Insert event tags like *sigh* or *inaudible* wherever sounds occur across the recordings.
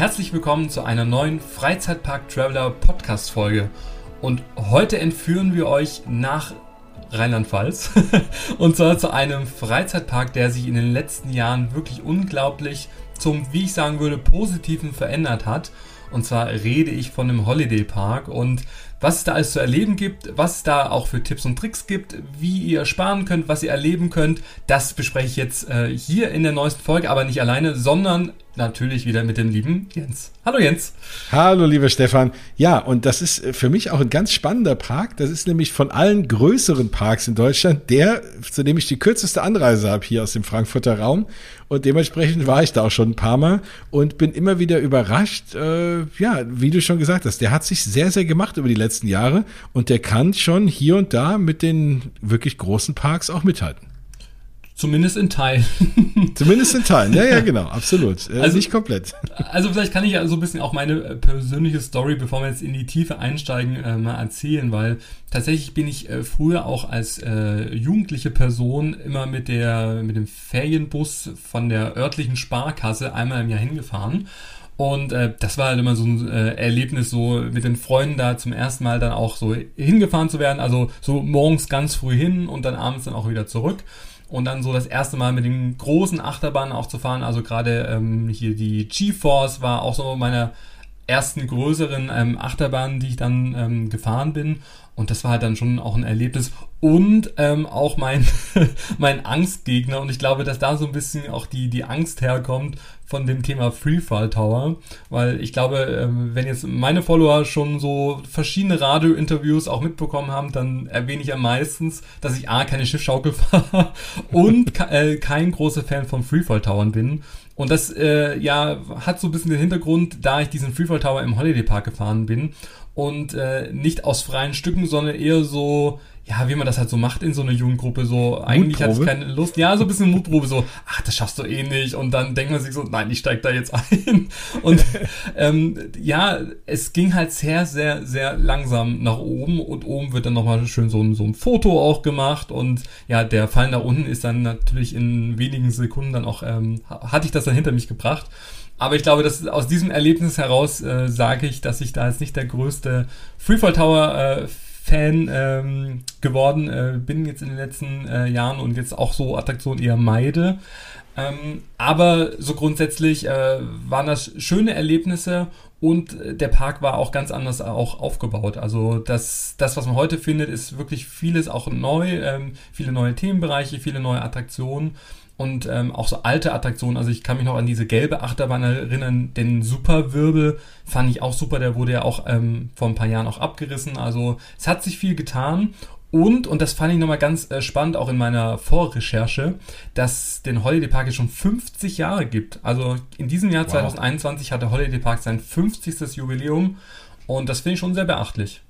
Herzlich willkommen zu einer neuen Freizeitpark Traveler Podcast Folge. Und heute entführen wir euch nach Rheinland-Pfalz *laughs* und zwar zu einem Freizeitpark, der sich in den letzten Jahren wirklich unglaublich zum, wie ich sagen würde, positiven verändert hat. Und zwar rede ich von dem Holiday Park und was es da alles zu erleben gibt, was es da auch für Tipps und Tricks gibt, wie ihr sparen könnt, was ihr erleben könnt, das bespreche ich jetzt äh, hier in der neuesten Folge, aber nicht alleine, sondern natürlich wieder mit dem lieben Jens. Hallo Jens. Hallo lieber Stefan. Ja, und das ist für mich auch ein ganz spannender Park. Das ist nämlich von allen größeren Parks in Deutschland der, zu dem ich die kürzeste Anreise habe hier aus dem Frankfurter Raum. Und dementsprechend war ich da auch schon ein paar Mal und bin immer wieder überrascht. Äh, ja, wie du schon gesagt hast, der hat sich sehr, sehr gemacht über die letzten Jahre und der kann schon hier und da mit den wirklich großen Parks auch mithalten. Zumindest in Teilen. *laughs* Zumindest in Teilen, ja, ja, genau, absolut. Also nicht komplett. Also vielleicht kann ich ja so ein bisschen auch meine äh, persönliche Story, bevor wir jetzt in die Tiefe einsteigen, äh, mal erzählen, weil tatsächlich bin ich äh, früher auch als äh, jugendliche Person immer mit der mit dem Ferienbus von der örtlichen Sparkasse einmal im Jahr hingefahren. Und äh, das war halt immer so ein äh, Erlebnis, so mit den Freunden da zum ersten Mal dann auch so hingefahren zu werden. Also so morgens ganz früh hin und dann abends dann auch wieder zurück und dann so das erste Mal mit den großen Achterbahnen auch zu fahren. Also gerade ähm, hier die G-Force war auch so meine ersten größeren ähm, Achterbahnen, die ich dann ähm, gefahren bin. Und das war halt dann schon auch ein Erlebnis und ähm, auch mein, *laughs* mein Angstgegner. Und ich glaube, dass da so ein bisschen auch die, die Angst herkommt von dem Thema Freefall Tower. Weil ich glaube, ähm, wenn jetzt meine Follower schon so verschiedene Radio-Interviews auch mitbekommen haben, dann erwähne ich ja meistens, dass ich A, keine Schiffschaukel *laughs* fahre und äh, kein großer Fan von Freefall Towern bin. Und das äh, ja hat so ein bisschen den Hintergrund, da ich diesen Freefall Tower im Holiday Park gefahren bin und äh, nicht aus freien Stücken, sondern eher so, ja, wie man das halt so macht in so einer Jugendgruppe, so eigentlich hat es keine Lust, ja, so ein bisschen Mutprobe, so, ach, das schaffst du eh nicht. Und dann denkt man sich so, nein, ich steig da jetzt *laughs* ein. Und ähm, ja, es ging halt sehr, sehr, sehr langsam nach oben. Und oben wird dann nochmal schön so ein, so ein Foto auch gemacht. Und ja, der Fall nach unten ist dann natürlich in wenigen Sekunden dann auch, ähm, hatte ich das dann hinter mich gebracht. Aber ich glaube, dass aus diesem Erlebnis heraus äh, sage ich, dass ich da jetzt nicht der größte Freefall Tower äh, Fan ähm, geworden äh, bin jetzt in den letzten äh, Jahren und jetzt auch so Attraktionen eher meide. Ähm, aber so grundsätzlich äh, waren das schöne Erlebnisse und der Park war auch ganz anders auch aufgebaut. Also das, das was man heute findet, ist wirklich vieles auch neu, ähm, viele neue Themenbereiche, viele neue Attraktionen und ähm, auch so alte Attraktionen. Also ich kann mich noch an diese gelbe Achterbahn erinnern, den Superwirbel fand ich auch super. Der wurde ja auch ähm, vor ein paar Jahren auch abgerissen. Also es hat sich viel getan. Und, und das fand ich nochmal ganz äh, spannend, auch in meiner Vorrecherche, dass den Holiday Park jetzt schon 50 Jahre gibt. Also in diesem Jahr wow. 2021 hat der Holiday Park sein 50. Jubiläum und das finde ich schon sehr beachtlich.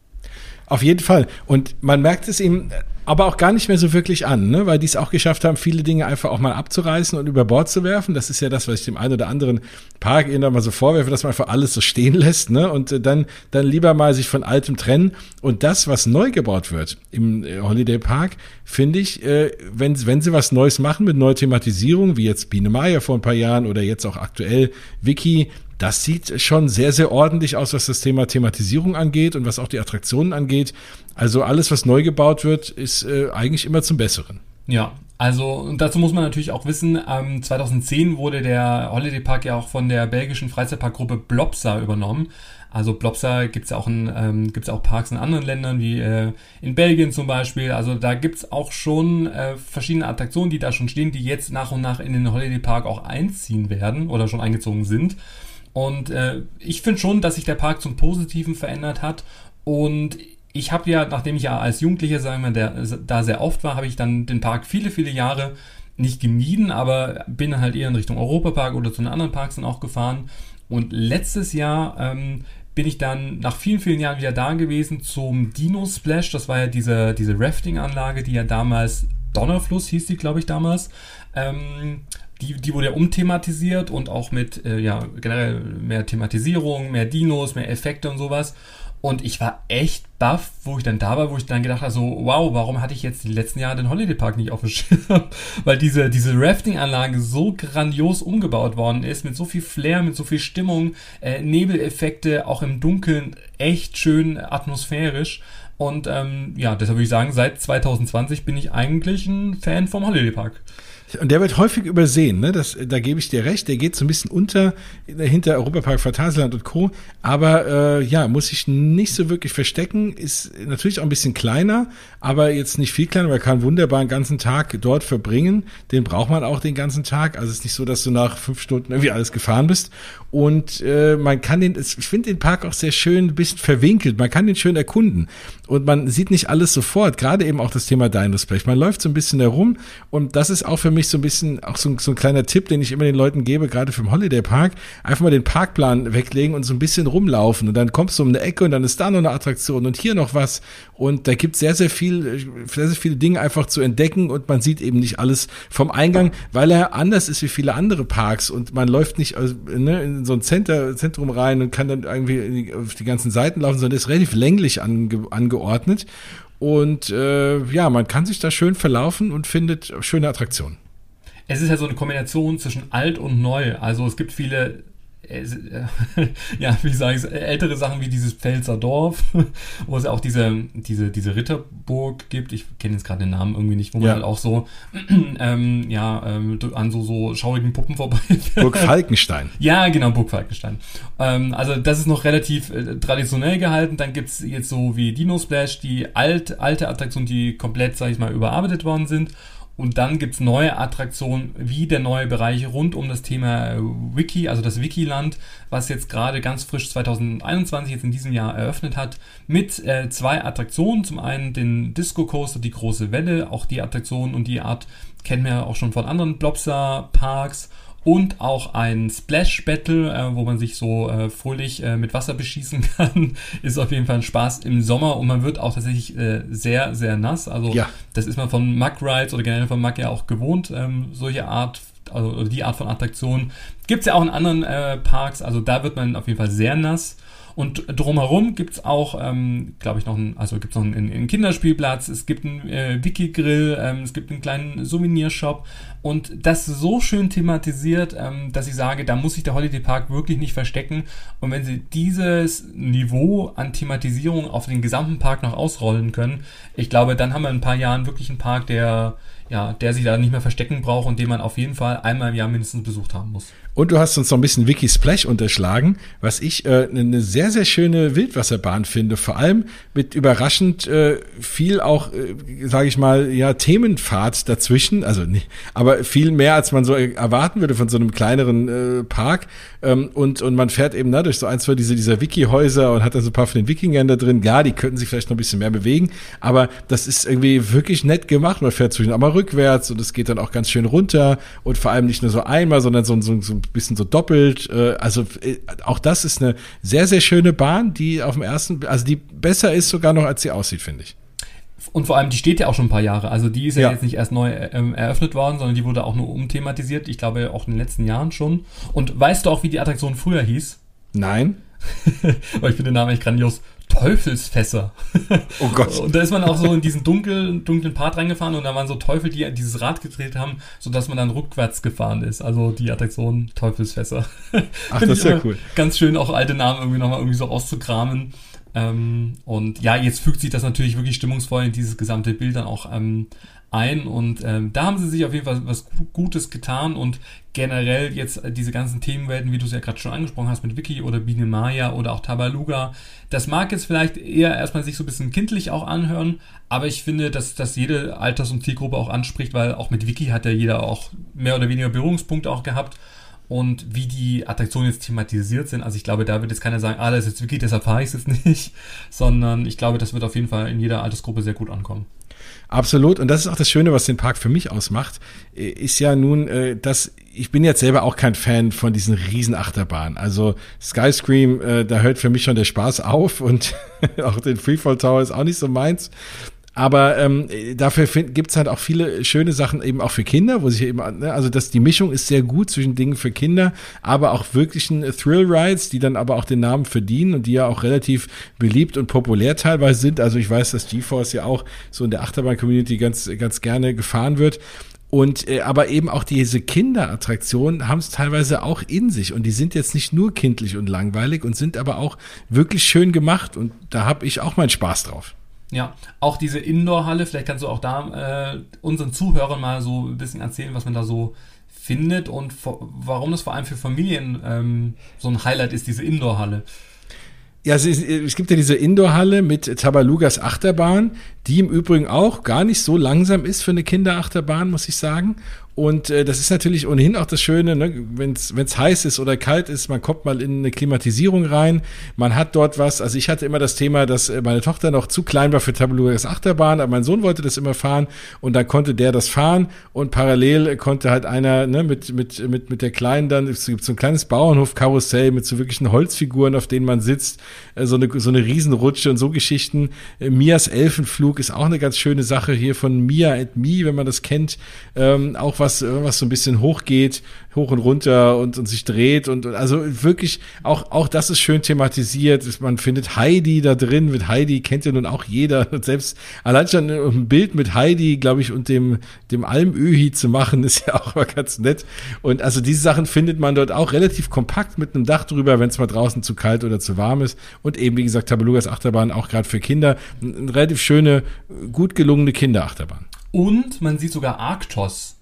Auf jeden Fall. Und man merkt es ihm aber auch gar nicht mehr so wirklich an, ne? weil die es auch geschafft haben, viele Dinge einfach auch mal abzureißen und über Bord zu werfen. Das ist ja das, was ich dem einen oder anderen Park eben mal so vorwerfe, dass man einfach alles so stehen lässt ne? und äh, dann, dann lieber mal sich von altem trennen. Und das, was neu gebaut wird im äh, Holiday Park, finde ich, äh, wenn, wenn sie was Neues machen mit neuer Thematisierung, wie jetzt Biene Maya vor ein paar Jahren oder jetzt auch aktuell Wiki, das sieht schon sehr, sehr ordentlich aus, was das Thema Thematisierung angeht und was auch die Attraktionen angeht. Also alles, was neu gebaut wird, ist äh, eigentlich immer zum Besseren. Ja, also dazu muss man natürlich auch wissen, ähm, 2010 wurde der Holiday Park ja auch von der belgischen Freizeitparkgruppe Blobsa übernommen. Also Blobsa gibt's ja auch in, ähm, gibt's auch Parks in anderen Ländern, wie äh, in Belgien zum Beispiel. Also da gibt's auch schon äh, verschiedene Attraktionen, die da schon stehen, die jetzt nach und nach in den Holiday Park auch einziehen werden oder schon eingezogen sind. Und äh, ich finde schon, dass sich der Park zum Positiven verändert hat. Und ich habe ja, nachdem ich ja als Jugendlicher, sagen wir, der, da sehr oft war, habe ich dann den Park viele, viele Jahre nicht gemieden, aber bin halt eher in Richtung Europapark oder zu den anderen Parks dann auch gefahren. Und letztes Jahr ähm, bin ich dann nach vielen, vielen Jahren wieder da gewesen zum Dino Splash. Das war ja diese, diese Rafting-Anlage, die ja damals Donnerfluss hieß die, glaube ich, damals. Ähm, die, die wurde ja umthematisiert und auch mit äh, ja, generell mehr Thematisierung, mehr Dinos, mehr Effekte und sowas. Und ich war echt baff, wo ich dann da war, wo ich dann gedacht habe, so, wow, warum hatte ich jetzt die letzten Jahre den Holiday Park nicht auf dem *laughs* Schirm? Weil diese, diese Rafting-Anlage so grandios umgebaut worden ist, mit so viel Flair, mit so viel Stimmung, äh, Nebeleffekte, auch im Dunkeln, echt schön atmosphärisch. Und ähm, ja, deshalb würde ich sagen, seit 2020 bin ich eigentlich ein Fan vom Holiday Park. Und der wird häufig übersehen, ne? Das, da gebe ich dir recht. Der geht so ein bisschen unter hinter Europapark Phantasialand und Co. Aber äh, ja, muss sich nicht so wirklich verstecken. Ist natürlich auch ein bisschen kleiner, aber jetzt nicht viel kleiner. Man kann wunderbar einen ganzen Tag dort verbringen. Den braucht man auch den ganzen Tag. Also es ist nicht so, dass du nach fünf Stunden irgendwie alles gefahren bist. Und äh, man kann den, ich finde den Park auch sehr schön, ein bisschen verwinkelt. Man kann den schön erkunden. Und man sieht nicht alles sofort. Gerade eben auch das Thema Dinospray. Man läuft so ein bisschen herum und das ist auch für mich so ein bisschen, auch so, so ein kleiner Tipp, den ich immer den Leuten gebe, gerade für den Holiday Park, einfach mal den Parkplan weglegen und so ein bisschen rumlaufen. Und dann kommst du um eine Ecke und dann ist da noch eine Attraktion und hier noch was. Und da gibt sehr, sehr viel, sehr, sehr viele Dinge einfach zu entdecken und man sieht eben nicht alles vom Eingang, weil er anders ist wie viele andere Parks und man läuft nicht also, ne, in so ein Center, Zentrum rein und kann dann irgendwie auf die ganzen Seiten laufen, sondern ist relativ länglich ange, angeordnet. Und äh, ja, man kann sich da schön verlaufen und findet schöne Attraktionen es ist ja so eine Kombination zwischen alt und neu. Also es gibt viele äh, *laughs* ja, wie sage ich ältere Sachen wie dieses Pfälzer Dorf, *laughs* wo es auch diese, diese, diese Ritterburg gibt. Ich kenne jetzt gerade den Namen irgendwie nicht, wo man halt auch so *clears throat* ähm, ja, ähm, an so, so schaurigen Puppen vorbei *laughs* Burg Falkenstein. Ja, genau, Burg Falkenstein. Ähm, also das ist noch relativ äh, traditionell gehalten. Dann gibt es jetzt so wie Dino Splash, die alt, alte Attraktionen, die komplett, sage ich mal, überarbeitet worden sind. Und dann gibt's neue Attraktionen, wie der neue Bereich rund um das Thema Wiki, also das Wikiland, was jetzt gerade ganz frisch 2021, jetzt in diesem Jahr eröffnet hat, mit äh, zwei Attraktionen. Zum einen den Disco Coaster, die große Welle, auch die Attraktion und die Art kennen wir auch schon von anderen Blobster Parks und auch ein Splash Battle, äh, wo man sich so äh, fröhlich äh, mit Wasser beschießen *laughs* kann. ist auf jeden Fall ein Spaß im Sommer und man wird auch tatsächlich äh, sehr, sehr nass. Also ja. das ist man von Muck Rides oder generell von Muck ja auch gewohnt, ähm, solche Art also die Art von Attraktion. Gibt's ja auch in anderen äh, Parks, also da wird man auf jeden Fall sehr nass. Und drumherum gibt's auch, ähm, glaube ich, noch einen, also gibt's noch einen, einen, Kinderspielplatz, es gibt einen äh, Wiki-Grill, ähm, es gibt einen kleinen Souvenirshop und das so schön thematisiert, ähm, dass ich sage, da muss sich der Holiday Park wirklich nicht verstecken. Und wenn sie dieses Niveau an Thematisierung auf den gesamten Park noch ausrollen können, ich glaube, dann haben wir in ein paar Jahren wirklich einen Park, der ja, der sich da nicht mehr verstecken braucht und den man auf jeden Fall einmal im Jahr mindestens besucht haben muss. Und du hast uns noch ein bisschen Wiki Splash unterschlagen, was ich äh, eine sehr, sehr schöne Wildwasserbahn finde. Vor allem mit überraschend äh, viel auch, äh, sage ich mal, ja, Themenfahrt dazwischen. Also nicht, aber viel mehr, als man so erwarten würde von so einem kleineren äh, Park. Ähm, und, und man fährt eben ne, durch so ein, zwei diese, dieser Wiki-Häuser und hat dann so ein paar von den Wikingern da drin. Ja, die könnten sich vielleicht noch ein bisschen mehr bewegen, aber das ist irgendwie wirklich nett gemacht. Man fährt zwischen einmal rückwärts und es geht dann auch ganz schön runter und vor allem nicht nur so einmal, sondern so, so, so bisschen so doppelt. Äh, also äh, auch das ist eine sehr, sehr schöne Bahn, die auf dem ersten, also die besser ist sogar noch, als sie aussieht, finde ich. Und vor allem, die steht ja auch schon ein paar Jahre. Also die ist ja, ja. jetzt nicht erst neu ähm, eröffnet worden, sondern die wurde auch nur umthematisiert. Ich glaube auch in den letzten Jahren schon. Und weißt du auch, wie die Attraktion früher hieß? Nein. *laughs* Weil ich finde den Namen echt grandios. Teufelsfässer. Oh Gott. Und da ist man auch so in diesen dunklen, dunklen Part reingefahren und da waren so Teufel, die dieses Rad gedreht haben, sodass man dann rückwärts gefahren ist. Also die Attraktion Teufelsfässer. Ach, das ist ja cool. Ganz schön, auch alte Namen irgendwie nochmal irgendwie so auszukramen. Ähm, und ja, jetzt fügt sich das natürlich wirklich stimmungsvoll in dieses gesamte Bild dann auch ähm, ein und ähm, da haben sie sich auf jeden Fall was Gutes getan und generell jetzt diese ganzen Themenwelten, wie du es ja gerade schon angesprochen hast mit Wiki oder Biene Maya oder auch Tabaluga, das mag jetzt vielleicht eher erstmal sich so ein bisschen kindlich auch anhören, aber ich finde, dass das jede Alters- und Zielgruppe auch anspricht, weil auch mit Wiki hat ja jeder auch mehr oder weniger Berührungspunkte auch gehabt und wie die Attraktionen jetzt thematisiert sind. Also ich glaube, da wird jetzt keiner sagen, ah, das ist jetzt Wiki, deshalb fahre ich es jetzt nicht, *laughs* sondern ich glaube, das wird auf jeden Fall in jeder Altersgruppe sehr gut ankommen. Absolut. Und das ist auch das Schöne, was den Park für mich ausmacht, äh, ist ja nun, äh, dass ich bin jetzt selber auch kein Fan von diesen Riesenachterbahnen. Also Skyscream, äh, da hört für mich schon der Spaß auf und *laughs* auch den Freefall Tower ist auch nicht so meins. Aber ähm, dafür gibt es halt auch viele schöne Sachen eben auch für Kinder, wo sich eben, ne, also das, die Mischung ist sehr gut zwischen Dingen für Kinder, aber auch wirklichen Thrill Rides, die dann aber auch den Namen verdienen und die ja auch relativ beliebt und populär teilweise sind. Also ich weiß, dass GeForce ja auch so in der Achterbahn-Community ganz, ganz gerne gefahren wird. Und äh, aber eben auch diese Kinderattraktionen haben es teilweise auch in sich und die sind jetzt nicht nur kindlich und langweilig und sind aber auch wirklich schön gemacht und da habe ich auch meinen Spaß drauf. Ja, auch diese Indoor-Halle, vielleicht kannst du auch da äh, unseren Zuhörern mal so ein bisschen erzählen, was man da so findet und warum das vor allem für Familien ähm, so ein Highlight ist, diese Indoor-Halle. Ja, es, ist, es, gibt ja diese Indoor-Halle mit Tabalugas Achterbahn, die im Übrigen auch gar nicht so langsam ist für eine Kinderachterbahn, muss ich sagen. Und äh, das ist natürlich ohnehin auch das Schöne, ne? wenn es heiß ist oder kalt ist, man kommt mal in eine Klimatisierung rein, man hat dort was. Also ich hatte immer das Thema, dass äh, meine Tochter noch zu klein war für Tabalugas Achterbahn, aber mein Sohn wollte das immer fahren und dann konnte der das fahren und parallel konnte halt einer ne, mit, mit, mit, mit der Kleinen dann, es gibt so ein kleines Bauernhof-Karussell mit so wirklichen Holzfiguren, auf denen man sitzt, äh, so, eine, so eine Riesenrutsche und so Geschichten. Äh, Mias Elfenflug ist auch eine ganz schöne Sache hier von Mia and Me, wenn man das kennt. Ähm, auch was was, was so ein bisschen hochgeht, hoch und runter und, und sich dreht und, und also wirklich auch, auch das ist schön thematisiert. Man findet Heidi da drin. Mit Heidi kennt ja nun auch jeder. *laughs* Und selbst allein schon ein Bild mit Heidi, glaube ich, und dem, dem Almöhi zu machen, *laughs* ist ja auch mal ganz nett. Und also diese Sachen findet man dort auch relativ kompakt mit einem Dach drüber, wenn es mal draußen zu kalt oder zu warm ist. Und eben, wie gesagt, Tabalugas Achterbahn auch gerade für Kinder. Eine relativ schöne, gut gelungene Kinderachterbahn. Und man sieht sogar Arktos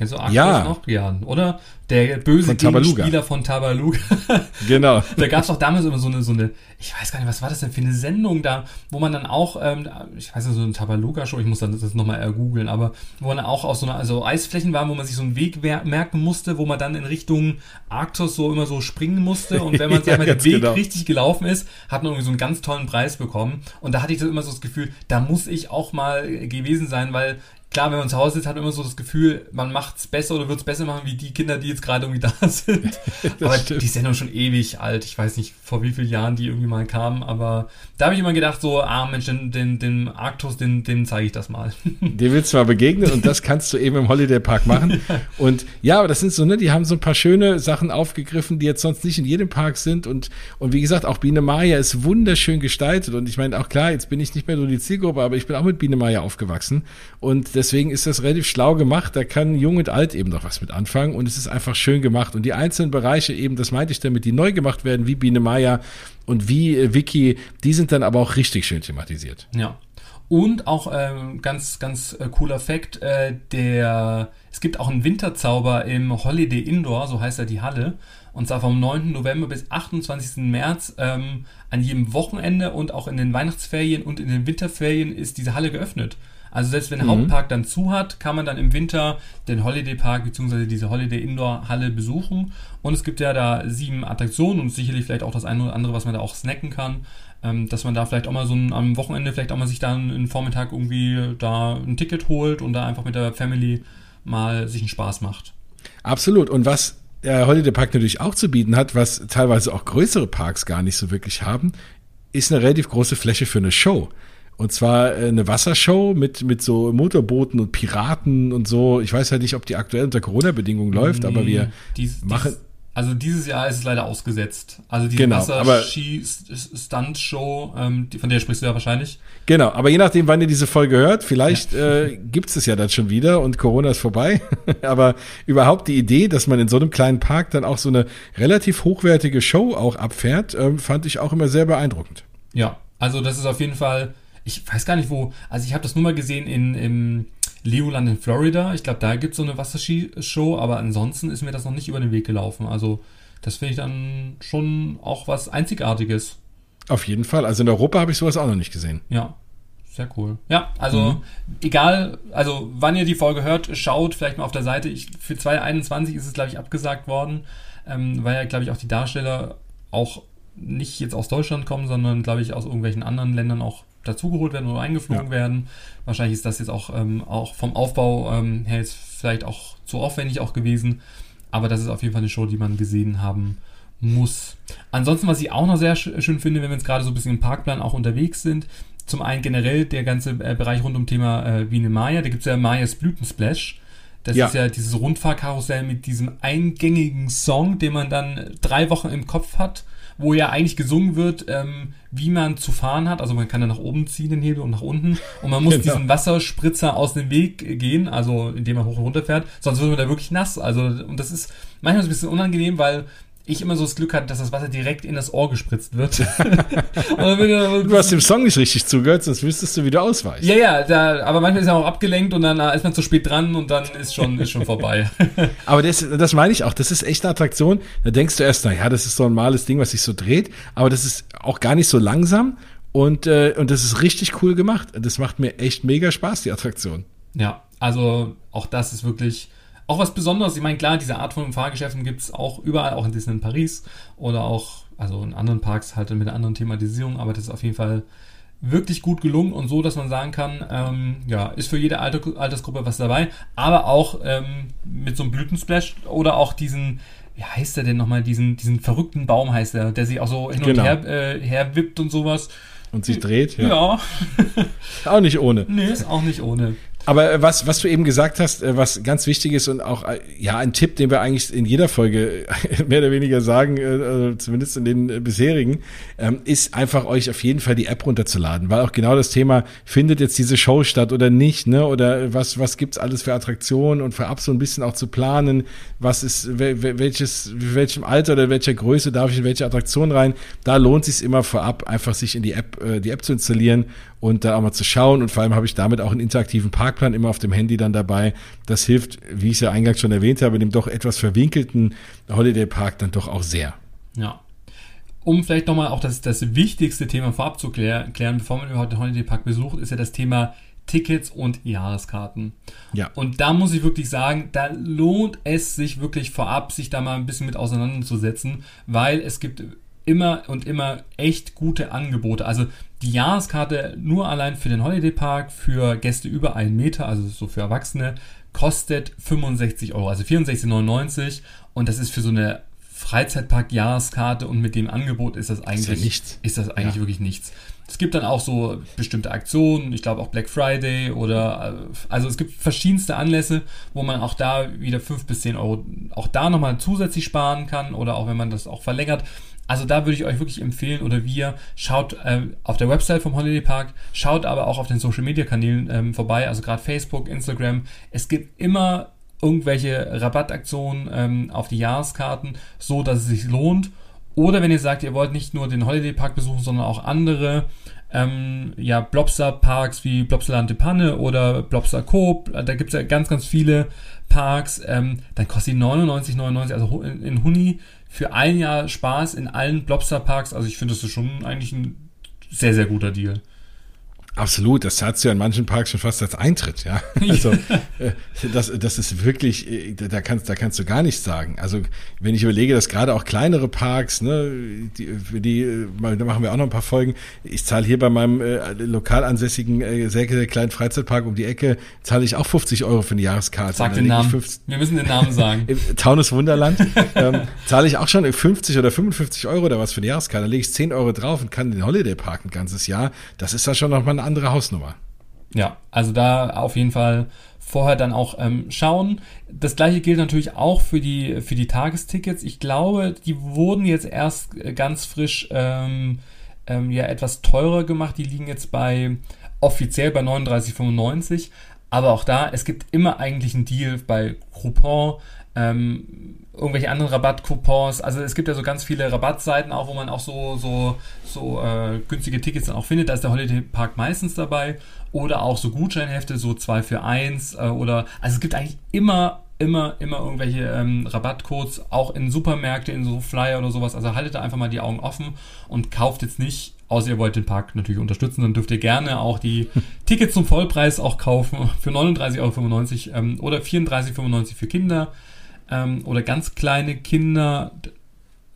Kennst du Arctos ja. noch? Ja, oder? Der böse von Gegenspieler von Tabaluga. *laughs* genau. *laughs* da gab es doch damals immer so eine, so eine, ich weiß gar nicht, was war das denn für eine Sendung da, wo man dann auch, ähm, ich weiß nicht, so eine Tabaluga-Show, ich muss dann das nochmal ergoogeln, aber wo man auch aus so einer, also Eisflächen war, wo man sich so einen Weg merken musste, wo man dann in Richtung Arktos so immer so springen musste und wenn man *laughs* ja, den Weg genau. richtig gelaufen ist, hat man irgendwie so einen ganz tollen Preis bekommen und da hatte ich das immer so das Gefühl, da muss ich auch mal gewesen sein, weil klar, wenn man zu Hause sitzt, hat man immer so das Gefühl, man macht es besser oder wird es besser machen, wie die Kinder, die jetzt gerade irgendwie *laughs* da sind. *laughs* aber stimmt. die Sendung schon ewig alt. Ich weiß nicht, vor wie vielen Jahren die irgendwie mal kamen, aber da habe ich immer gedacht, so, ah Mensch, den, den, den Arktos, den, den zeige ich das mal. *laughs* Dir willst du mal begegnen und das kannst du eben im Holiday Park machen. ja. Und ja, aber das sind so, ne, die haben so ein paar schöne Sachen aufgegriffen, die jetzt sonst nicht in jedem Park sind. Und, und wie gesagt, auch Biene Maya ist wunderschön gestaltet. Und ich meine, auch klar, jetzt bin ich nicht mehr so die Zielgruppe, aber ich bin auch mit Biene Maya aufgewachsen. Und deswegen ist das relativ schlau gemacht. Da kann Jung und Alt eben noch was mit anfangen und es ist einfach schön gemacht. Und die einzelnen Bereiche eben, das meinte ich damit, die neu gemacht werden, wie Biene Maya und wie äh, Wiki, die sind dann aber auch richtig schön thematisiert. Ja. Und auch ähm, ganz, ganz äh, cooler Fakt, äh, der, es gibt auch einen Winterzauber im Holiday Indoor, so heißt ja die Halle. Und zwar vom 9. November bis 28. März ähm, an jedem Wochenende und auch in den Weihnachtsferien und in den Winterferien ist diese Halle geöffnet. Also selbst wenn der mhm. Hauptpark dann zu hat, kann man dann im Winter den Holiday Park bzw. diese Holiday Indoor Halle besuchen. Und es gibt ja da sieben Attraktionen und sicherlich vielleicht auch das eine oder andere, was man da auch snacken kann. Ähm, dass man da vielleicht auch mal so ein, am Wochenende vielleicht auch mal sich dann einen Vormittag irgendwie da ein Ticket holt und da einfach mit der Family mal sich einen Spaß macht. Absolut. Und was der Holiday Park natürlich auch zu bieten hat, was teilweise auch größere Parks gar nicht so wirklich haben, ist eine relativ große Fläche für eine Show. Und zwar äh, eine Wassershow mit, mit so Motorbooten und Piraten und so. Ich weiß ja nicht, ob die aktuell unter Corona-Bedingungen läuft, nee, aber wir dies, machen. Dies, also dieses Jahr ist es leider ausgesetzt. Also die genau, Wasserski-Stunt-Show, ähm, von der sprichst du ja wahrscheinlich. Genau, aber je nachdem, wann ihr diese Folge hört, vielleicht ja. äh, gibt es ja dann schon wieder und Corona ist vorbei. *laughs* aber überhaupt die Idee, dass man in so einem kleinen Park dann auch so eine relativ hochwertige Show auch abfährt, ähm, fand ich auch immer sehr beeindruckend. Ja, also das ist auf jeden Fall ich weiß gar nicht wo, also ich habe das nur mal gesehen in, im Legoland in Florida. Ich glaube, da gibt es so eine Wasserski-Show, aber ansonsten ist mir das noch nicht über den Weg gelaufen. Also das finde ich dann schon auch was Einzigartiges. Auf jeden Fall. Also in Europa habe ich sowas auch noch nicht gesehen. Ja, sehr cool. Ja, also mhm. egal, also wann ihr die Folge hört, schaut vielleicht mal auf der Seite. Ich, für 2021 ist es, glaube ich, abgesagt worden, ähm, weil ja, glaube ich, auch die Darsteller auch nicht jetzt aus Deutschland kommen, sondern, glaube ich, aus irgendwelchen anderen Ländern auch dazugeholt werden oder eingeflogen ja. werden. Wahrscheinlich ist das jetzt auch, ähm, auch vom Aufbau ähm, her jetzt vielleicht auch zu aufwendig auch gewesen. Aber das ist auf jeden Fall eine Show, die man gesehen haben muss. Ansonsten, was ich auch noch sehr schön finde, wenn wir jetzt gerade so ein bisschen im Parkplan auch unterwegs sind, Zum einen generell der ganze äh, Bereich rund um Thema äh, Wiener Maya. Da gibt's ja Mayas Blütensplash. Das Ja. ist ja dieses Rundfahrkarussell mit diesem eingängigen Song, den man dann drei Wochen im Kopf hat, wo ja eigentlich gesungen wird, ähm, wie man zu fahren hat. Also man kann dann nach oben ziehen den Hebel und nach unten. Und man muss Genau. diesen Wasserspritzer aus dem Weg gehen, also indem man hoch und runter fährt. Sonst wird man da wirklich nass. Also, und das ist manchmal so ein bisschen unangenehm, weil ich immer so das Glück hatte, dass das Wasser direkt in das Ohr gespritzt wird. *laughs* Du hast dem Song nicht richtig zugehört, sonst wüsstest du, wie du ausweichst. ja, ja, da, aber manchmal ist er auch abgelenkt und dann äh, ist man zu spät dran und dann ist schon, ist schon vorbei. *laughs* Aber das, das meine ich auch. Das ist echt eine Attraktion. Da denkst du erst, na ja, das ist so ein normales Ding, was sich so dreht. Aber das ist auch gar nicht so langsam. Und, äh, und das ist richtig cool gemacht. Das macht mir echt mega Spaß, die Attraktion. ja, also auch das ist wirklich auch was Besonderes. Ich meine, klar, diese Art von Fahrgeschäften gibt es auch überall, auch in Disneyland Paris oder auch, also in anderen Parks halt mit einer anderen Thematisierung, aber das ist auf jeden Fall wirklich gut gelungen und so, dass man sagen kann, ähm, ja, ist für jede Alter, Altersgruppe was dabei, aber auch ähm, mit so einem Blütensplash oder auch diesen, wie heißt der denn nochmal, diesen, diesen verrückten Baum heißt der, der sich auch so hin Genau. und her, äh, her wippt und sowas. Und sich dreht. Ja, Ja. Auch nicht ohne. nee, ist auch nicht ohne. Aber äh, was, was du eben gesagt hast, äh, was ganz wichtig ist und auch äh, ja ein Tipp, den wir eigentlich in jeder Folge *laughs* mehr oder weniger sagen, also zumindest in den bisherigen, ähm, ist einfach euch auf jeden Fall die App runterzuladen, weil auch genau das Thema findet jetzt diese Show statt oder nicht, ne? Oder was was gibt's alles für Attraktionen und vorab so ein bisschen auch zu planen, was ist wel- wel- welches welchem Alter oder welcher Größe darf ich in welche Attraktion rein? Da lohnt sich immer vorab einfach sich in die App die App zu installieren und da auch mal zu schauen. Und vor allem habe ich damit auch einen interaktiven Parkplan immer auf dem Handy dann dabei. Das hilft, wie ich es ja eingangs schon erwähnt habe, dem doch etwas verwinkelten Holiday Park dann doch auch sehr. Ja. Um vielleicht nochmal auch das, das wichtigste Thema vorab zu klär, klären, bevor man überhaupt den Holiday Park besucht, ist ja das Thema Tickets und Jahreskarten. Ja. Und da muss ich wirklich sagen, da lohnt es sich wirklich vorab, sich da mal ein bisschen mit auseinanderzusetzen, weil es gibt immer und immer echt gute Angebote. Also die Jahreskarte nur allein für den Holiday Park für Gäste über einen Meter, also so für Erwachsene, kostet 65 Euro, also 64,99 und das ist für so eine Freizeitpark-Jahreskarte und mit dem Angebot ist das eigentlich, ja nichts. ist das eigentlich Ja. wirklich nichts. Es gibt dann auch so bestimmte Aktionen, ich glaube auch Black Friday oder äh, also es gibt verschiedenste Anlässe, wo man auch da wieder 5 bis 10 Euro auch da nochmal zusätzlich sparen kann oder auch wenn man das auch verlängert. Also da würde ich euch wirklich empfehlen oder wir schaut äh, auf der Website vom Holiday Park, schaut aber auch auf den Social Media Kanälen ähm, vorbei, also gerade Facebook, Instagram. Es gibt immer irgendwelche Rabattaktionen ähm, auf die Jahreskarten, so dass es sich lohnt. Oder wenn ihr sagt, ihr wollt nicht nur den Holiday Park besuchen, sondern auch andere ähm, ja, Blobster Parks wie Blobsterland de Panne oder Blobster Coop, da gibt es ja ganz, ganz viele Parks, ähm, dann kostet die 99,99, also in Huni für ein Jahr Spaß in allen Blobster Parks. Also ich finde, das ist schon eigentlich ein sehr, sehr guter Deal. Absolut, das zahlst du ja in manchen Parks schon fast als Eintritt, ja. *laughs* Also äh, das, das ist wirklich, äh, da kannst, da kannst du gar nichts sagen. Also wenn ich überlege, dass gerade auch kleinere Parks, ne, die, die, äh, da machen wir auch noch ein paar Folgen. Ich zahle hier bei meinem äh, lokal ansässigen, äh, sehr, sehr kleinen Freizeitpark um die Ecke, zahle ich auch 50 Euro für eine Jahreskarte. Sag den Namen. 50 Wir müssen den Namen sagen. *laughs* im Taunus Wunderland ähm, zahle ich auch schon 50 oder 55 Euro oder was für eine Jahreskarte. Da lege ich 10 Euro drauf und kann den Holiday Park ein ganzes Jahr. Das ist ja schon nochmal eine andere Hausnummer. Ja, also da auf jeden Fall vorher dann auch ähm, schauen. Das gleiche gilt natürlich auch für die für die Tagestickets. Ich glaube, die wurden jetzt erst äh, ganz frisch ähm, ähm, ja etwas teurer gemacht. Die liegen jetzt bei offiziell bei 39,95. Aber auch da, es gibt immer eigentlich einen Deal bei Groupon, ähm, irgendwelche anderen Rabattcoupons. Also es gibt ja so ganz viele Rabattseiten auch, wo man auch so, so, so äh, günstige Tickets dann auch findet. Da ist der Holiday Park meistens dabei. Oder auch so Gutscheinhefte, so 2 für 1 äh, oder also es gibt eigentlich immer, immer, immer irgendwelche ähm, Rabattcodes, auch in Supermärkte, in so Flyer oder sowas. Also haltet da einfach mal die Augen offen und kauft jetzt nicht, außer ihr wollt den Park natürlich unterstützen, dann dürft ihr gerne auch die *laughs* Tickets zum Vollpreis auch kaufen für 39,95 Euro ähm, oder 34,95 Euro für Kinder ähm, oder ganz kleine Kinder.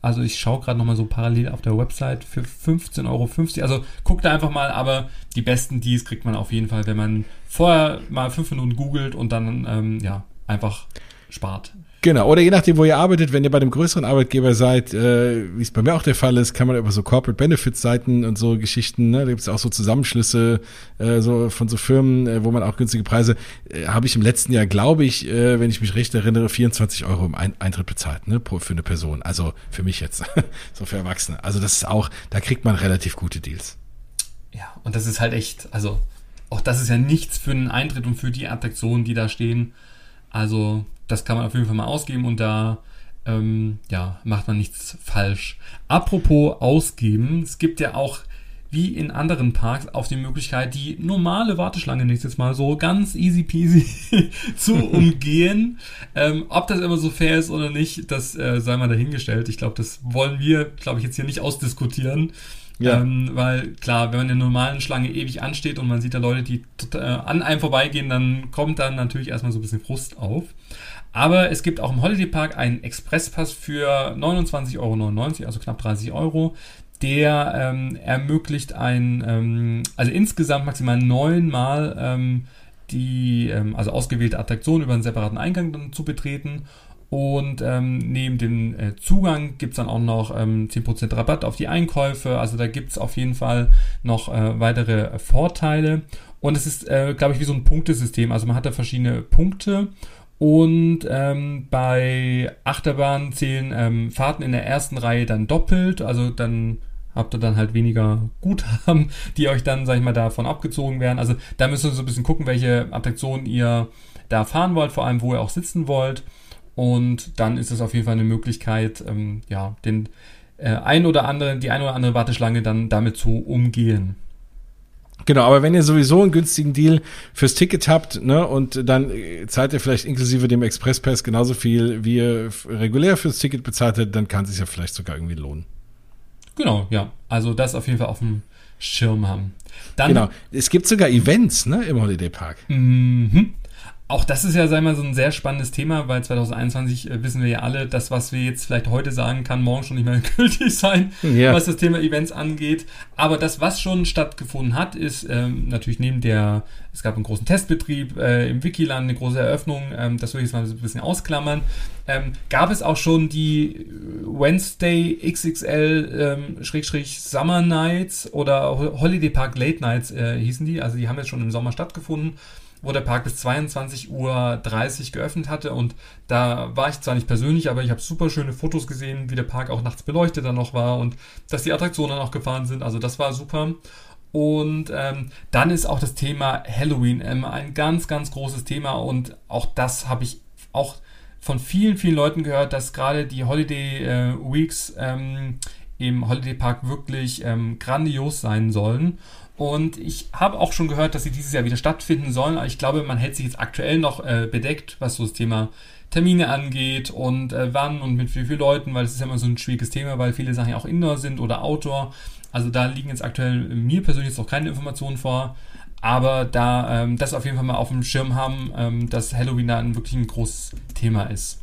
Also ich schaue gerade nochmal so parallel auf der Website für 15,50 Euro. Also guckt da einfach mal, aber die besten Deals kriegt man auf jeden Fall, wenn man vorher mal fünf Minuten googelt und dann ähm, ja einfach spart. Genau, oder je nachdem, wo ihr arbeitet, wenn ihr bei einem größeren Arbeitgeber seid, äh, wie es bei mir auch der Fall ist, kann man über so Corporate Benefits Seiten und so Geschichten, ne, da gibt es auch so Zusammenschlüsse äh, so von so Firmen, äh, wo man auch günstige Preise, äh, habe ich im letzten Jahr, glaube ich, äh, wenn ich mich recht erinnere, 24 Euro im Ein Eintritt bezahlt, ne, pro, für eine Person. Also für mich jetzt, *laughs* so für Erwachsene. Also das ist auch, da kriegt man relativ gute Deals. Ja, und das ist halt echt, also auch das ist ja nichts für einen Eintritt und für die Attraktionen, die da stehen. Also das kann man auf jeden Fall mal ausgeben und da ähm, ja, macht man nichts falsch. Apropos ausgeben, es gibt ja auch wie in anderen Parks auch die Möglichkeit, die normale Warteschlange nächstes Mal so ganz easy peasy *laughs* zu *laughs* umgehen. ähm, ob das immer so fair ist oder nicht, das äh, sei mal dahingestellt. Ich glaube, das wollen wir, glaube ich, jetzt hier nicht ausdiskutieren. Ja. Ähm, weil klar, wenn man in der normalen Schlange ewig ansteht und man sieht da Leute, die äh, an einem vorbeigehen, dann kommt dann natürlich erstmal so ein bisschen Frust auf. Aber es gibt auch im Holiday Park einen Expresspass für 29,99 Euro, also knapp 30 Euro. Der ähm, ermöglicht ein, ähm, also insgesamt maximal neunmal ähm, die, ähm, also ausgewählte Attraktion über einen separaten Eingang dann zu betreten. Und ähm, neben dem äh, Zugang gibt es dann auch noch ähm, 10% Rabatt auf die Einkäufe. Also da gibt es auf jeden Fall noch äh, weitere Vorteile. Und es ist, äh, glaube ich, wie so ein Punktesystem. Also man hat da verschiedene Punkte und ähm, bei Achterbahn zählen ähm, Fahrten in der ersten Reihe dann doppelt. Also dann habt ihr dann halt weniger Guthaben, die euch dann, sag ich mal, davon abgezogen werden. Also da müsst ihr so ein bisschen gucken, welche Attraktionen ihr da fahren wollt, vor allem wo ihr auch sitzen wollt. Und dann ist es auf jeden Fall eine Möglichkeit, ähm, ja, den äh, ein oder andere, die ein oder andere Warteschlange dann damit zu umgehen. Genau, aber wenn ihr sowieso einen günstigen Deal fürs Ticket habt, ne, und dann zahlt ihr vielleicht inklusive dem Expresspass genauso viel, wie ihr regulär fürs Ticket bezahlt hättet, dann kann es sich ja vielleicht sogar irgendwie lohnen. Genau, ja. Also das auf jeden Fall auf dem Schirm haben. Dann, genau. Es gibt sogar Events, ne, im Holiday Park. Mhm. Auch das ist ja, sagen wir mal, so ein sehr spannendes Thema, weil 2021 äh, wissen wir ja alle, das, was wir jetzt vielleicht heute sagen, kann morgen schon nicht mehr *laughs* gültig sein, ja. was das Thema Events angeht. Aber das, was schon stattgefunden hat, ist ähm, natürlich neben der, es gab einen großen Testbetrieb äh, im Wikiland, eine große Eröffnung, ähm, das will ich jetzt mal so ein bisschen ausklammern. Ähm, gab es auch schon die Wednesday XXL ähm, Schrägstrich Summer Nights oder Holiday Park Late Nights äh, hießen die, also die haben jetzt schon im Sommer stattgefunden wo der Park bis 22.30 Uhr geöffnet hatte. Und da war ich zwar nicht persönlich, aber ich habe super schöne Fotos gesehen, wie der Park auch nachts beleuchtet dann noch war und dass die Attraktionen auch gefahren sind. Also das war super. Und ähm, dann ist auch das Thema Halloween ähm, ein ganz, ganz großes Thema. Und auch das habe ich auch von vielen, vielen Leuten gehört, dass gerade die Holiday äh, Weeks ähm, im Holiday Park wirklich ähm, grandios sein sollen. Und ich habe auch schon gehört, dass sie dieses Jahr wieder stattfinden sollen. Aber ich glaube, man hält sich jetzt aktuell noch äh, bedeckt, was so das Thema Termine angeht und äh, wann und mit wie vielen Leuten, weil es ist ja immer so ein schwieriges Thema, weil viele Sachen ja auch Indoor sind oder Outdoor. Also da liegen jetzt aktuell mir persönlich jetzt auch keine Informationen vor. Aber da ähm, das auf jeden Fall mal auf dem Schirm haben, ähm, dass Halloween da ein wirklich ein großes Thema ist.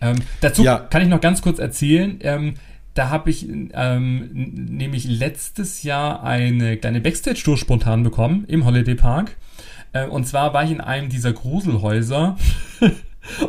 Ähm, dazu ja. kann ich noch ganz kurz erzählen. Ähm, da habe ich ähm, nämlich letztes Jahr eine kleine Backstage-Tour spontan bekommen im Holiday Park. Äh, und zwar war ich in einem dieser Gruselhäuser. *laughs*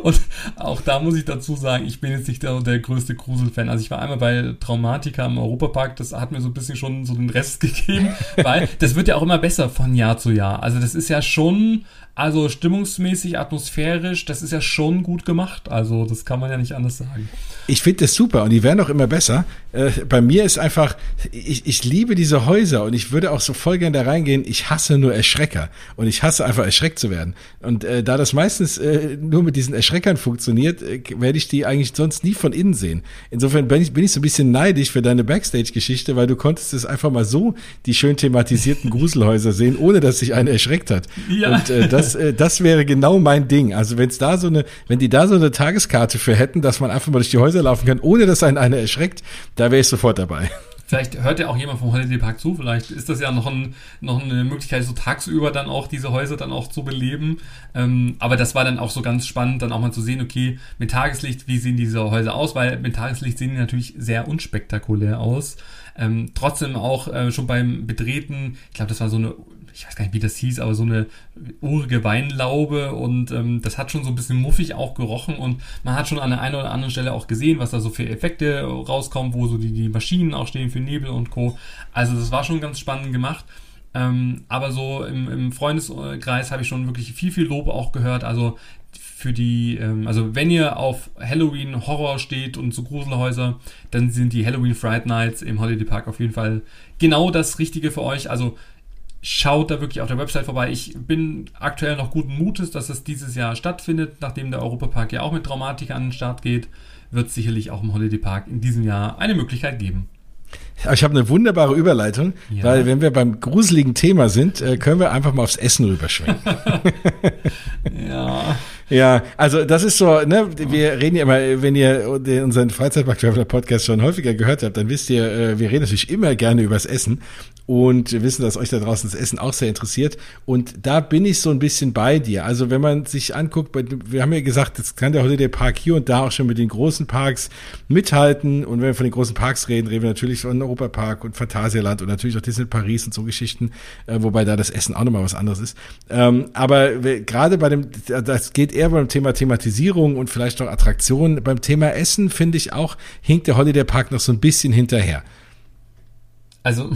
Und auch da muss ich dazu sagen, ich bin jetzt nicht der, der größte Grusel-Fan. Also ich war einmal bei Traumatica im Europapark, das hat mir so ein bisschen schon so den Rest *laughs* gegeben, weil das wird ja auch immer besser von Jahr zu Jahr. Also das ist ja schon, also stimmungsmäßig, atmosphärisch, das ist ja schon gut gemacht. Also das kann man ja nicht anders sagen. Ich finde das super und die werden auch immer besser. Äh, bei mir ist einfach, ich, ich liebe diese Häuser und ich würde auch so voll gern da reingehen. Ich hasse nur Erschrecker und ich hasse einfach erschreckt zu werden. Und äh, da das meistens äh, nur mit diesen Erschreckern funktioniert, äh, werde ich die eigentlich sonst nie von innen sehen. Insofern bin ich, bin ich so ein bisschen neidisch für deine Backstage-Geschichte, weil du konntest es einfach mal so die schön thematisierten *laughs* Gruselhäuser sehen, ohne dass sich einer erschreckt hat. Ja. Und äh, das, äh, das wäre genau mein Ding. Also wenn es da so eine, wenn die da so eine Tageskarte für hätten, dass man einfach mal durch die Häuser laufen kann, ohne dass einen einer erschreckt, da wäre ich sofort dabei. Vielleicht hört ja auch jemand vom Holiday Park zu. Vielleicht ist das ja noch, ein, noch eine Möglichkeit, so tagsüber dann auch diese Häuser dann auch zu beleben. Ähm, aber das war dann auch so ganz spannend, dann auch mal zu sehen, okay, mit Tageslicht, wie sehen diese Häuser aus? Weil mit Tageslicht sehen die natürlich sehr unspektakulär aus. ähm, trotzdem auch äh, schon beim Betreten, ich glaube, das war so eine ich weiß gar nicht, wie das hieß, aber so eine urige Weinlaube und ähm, das hat schon so ein bisschen muffig auch gerochen und man hat schon an der einen oder anderen Stelle auch gesehen, was da so für Effekte rauskommen, wo so die, die Maschinen auch stehen für Nebel und Co. Also das war schon ganz spannend gemacht. Ähm, aber so im, im Freundeskreis habe ich schon wirklich viel, viel Lob auch gehört. Also für die, ähm, also wenn ihr auf Halloween Horror steht und so Gruselhäuser, dann sind die Halloween Fright Nights im Holiday Park auf jeden Fall genau das Richtige für euch. Also schaut da wirklich auf der Website vorbei. Ich bin aktuell noch guten Mutes, dass es dieses Jahr stattfindet, nachdem der Europapark ja auch mit Dramatik an den Start geht, wird es sicherlich auch im Holiday Park in diesem Jahr eine Möglichkeit geben. Ich habe eine wunderbare Überleitung, ja. weil wenn wir beim gruseligen Thema sind, äh, können wir einfach mal aufs Essen rüberschwenken. *laughs* ja. Ja, also das ist so, ne, wir reden ja immer, wenn ihr unseren Freizeitpark Podcast schon häufiger gehört habt, dann wisst ihr, äh, wir reden natürlich immer gerne übers Essen und wir wissen, dass euch da draußen das Essen auch sehr interessiert. Und da bin ich so ein bisschen bei dir. Also wenn man sich anguckt, wir haben ja gesagt, jetzt kann der Holiday Park hier und da auch schon mit den großen Parks mithalten. Und wenn wir von den großen Parks reden, reden wir natürlich von Europapark und Phantasialand und natürlich auch Disney Paris und so Geschichten, äh, wobei da das Essen auch nochmal was anderes ist. Ähm, aber gerade bei dem, das geht eher beim Thema Thematisierung und vielleicht auch Attraktionen. Beim Thema Essen finde ich auch, hinkt der Holiday Park noch so ein bisschen hinterher. Also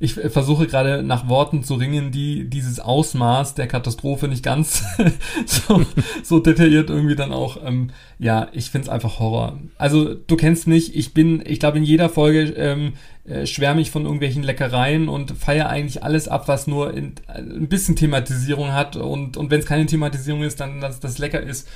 ich versuche gerade nach Worten zu ringen, die dieses Ausmaß der Katastrophe nicht ganz *laughs* so, so, detailliert irgendwie dann auch, ähm, ja, ich finde es einfach Horror. Also du kennst mich, ich bin, ich glaube in jeder Folge ähm, äh, schwärme ich von irgendwelchen Leckereien und feiere eigentlich alles ab, was nur in, äh, ein bisschen Thematisierung hat und, und wenn es keine Thematisierung ist, dann dass das lecker ist.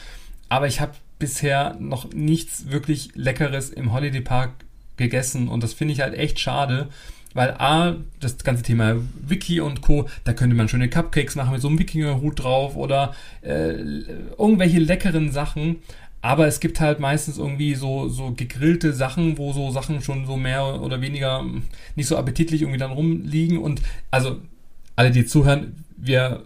Aber ich habe bisher noch nichts wirklich Leckeres im Holiday Park gegessen und das finde ich halt echt schade weil A, das ganze Thema Wiki und Co., da könnte man schöne Cupcakes machen mit so einem Wikingerhut drauf oder äh, irgendwelche leckeren Sachen. Aber es gibt halt meistens irgendwie so, so gegrillte Sachen, wo so Sachen schon so mehr oder weniger nicht so appetitlich irgendwie dann rumliegen. Und also alle, die zuhören, wir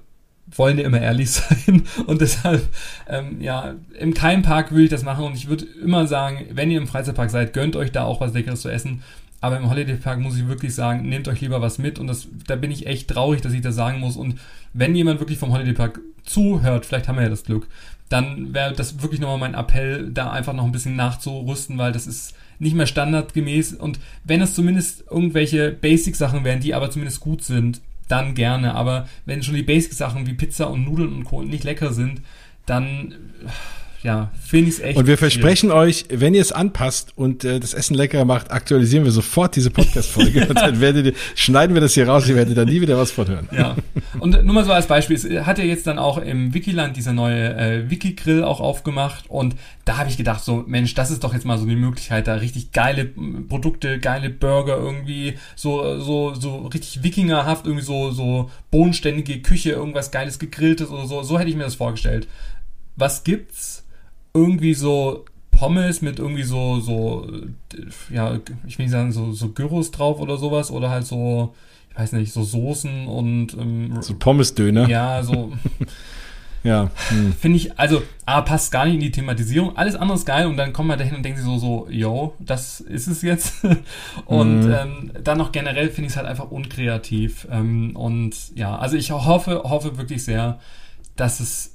wollen ja immer ehrlich *laughs* sein und deshalb, ähm, ja, im keinem Park würde ich das machen und ich würde immer sagen, wenn ihr im Freizeitpark seid, gönnt euch da auch was Leckeres zu essen aber im Holiday Park muss ich wirklich sagen, nehmt euch lieber was mit. Und das, da bin ich echt traurig, dass ich das sagen muss. Und wenn jemand wirklich vom Holiday Park zuhört, vielleicht haben wir ja das Glück, dann wäre das wirklich nochmal mein Appell, da einfach noch ein bisschen nachzurüsten, weil das ist nicht mehr standardgemäß. Und wenn es zumindest irgendwelche Basic-Sachen wären, die aber zumindest gut sind, dann gerne. Aber wenn schon die Basic-Sachen wie Pizza und Nudeln und Co. nicht lecker sind, dann ja, finde ich es echt. Und wir versprechen schwierig. euch, wenn ihr es anpasst und äh, das Essen leckerer macht, aktualisieren wir sofort diese Podcast-Folge ja. *laughs* und dann werdet ihr, schneiden wir das hier raus, ihr werdet dann nie wieder was von hören. Ja. Und nur mal so als Beispiel, es hat ja jetzt dann auch im Wikiland dieser neue äh, Wiki-Grill auch aufgemacht und da habe ich gedacht, so, Mensch, das ist doch jetzt mal so die Möglichkeit, da richtig geile Produkte, geile Burger irgendwie, so, so, so richtig wikingerhaft, irgendwie so, so bodenständige Küche, irgendwas geiles gegrilltes oder so, so hätte ich mir das vorgestellt. Was gibt's? Irgendwie so Pommes mit irgendwie so, so, ja, ich will nicht sagen, so, so Gyros drauf oder sowas oder halt so, ich weiß nicht, so Soßen und ähm, so Pommesdöner. Ja, so. *laughs* ja. Hm. Finde ich, also, A, passt gar nicht in die Thematisierung. Alles andere ist geil und dann kommt man dahin und denkt sich so, so, yo, das ist es jetzt. *laughs* und mhm. ähm, dann noch generell finde ich es halt einfach unkreativ. Ähm, und ja, also ich hoffe, hoffe wirklich sehr, dass es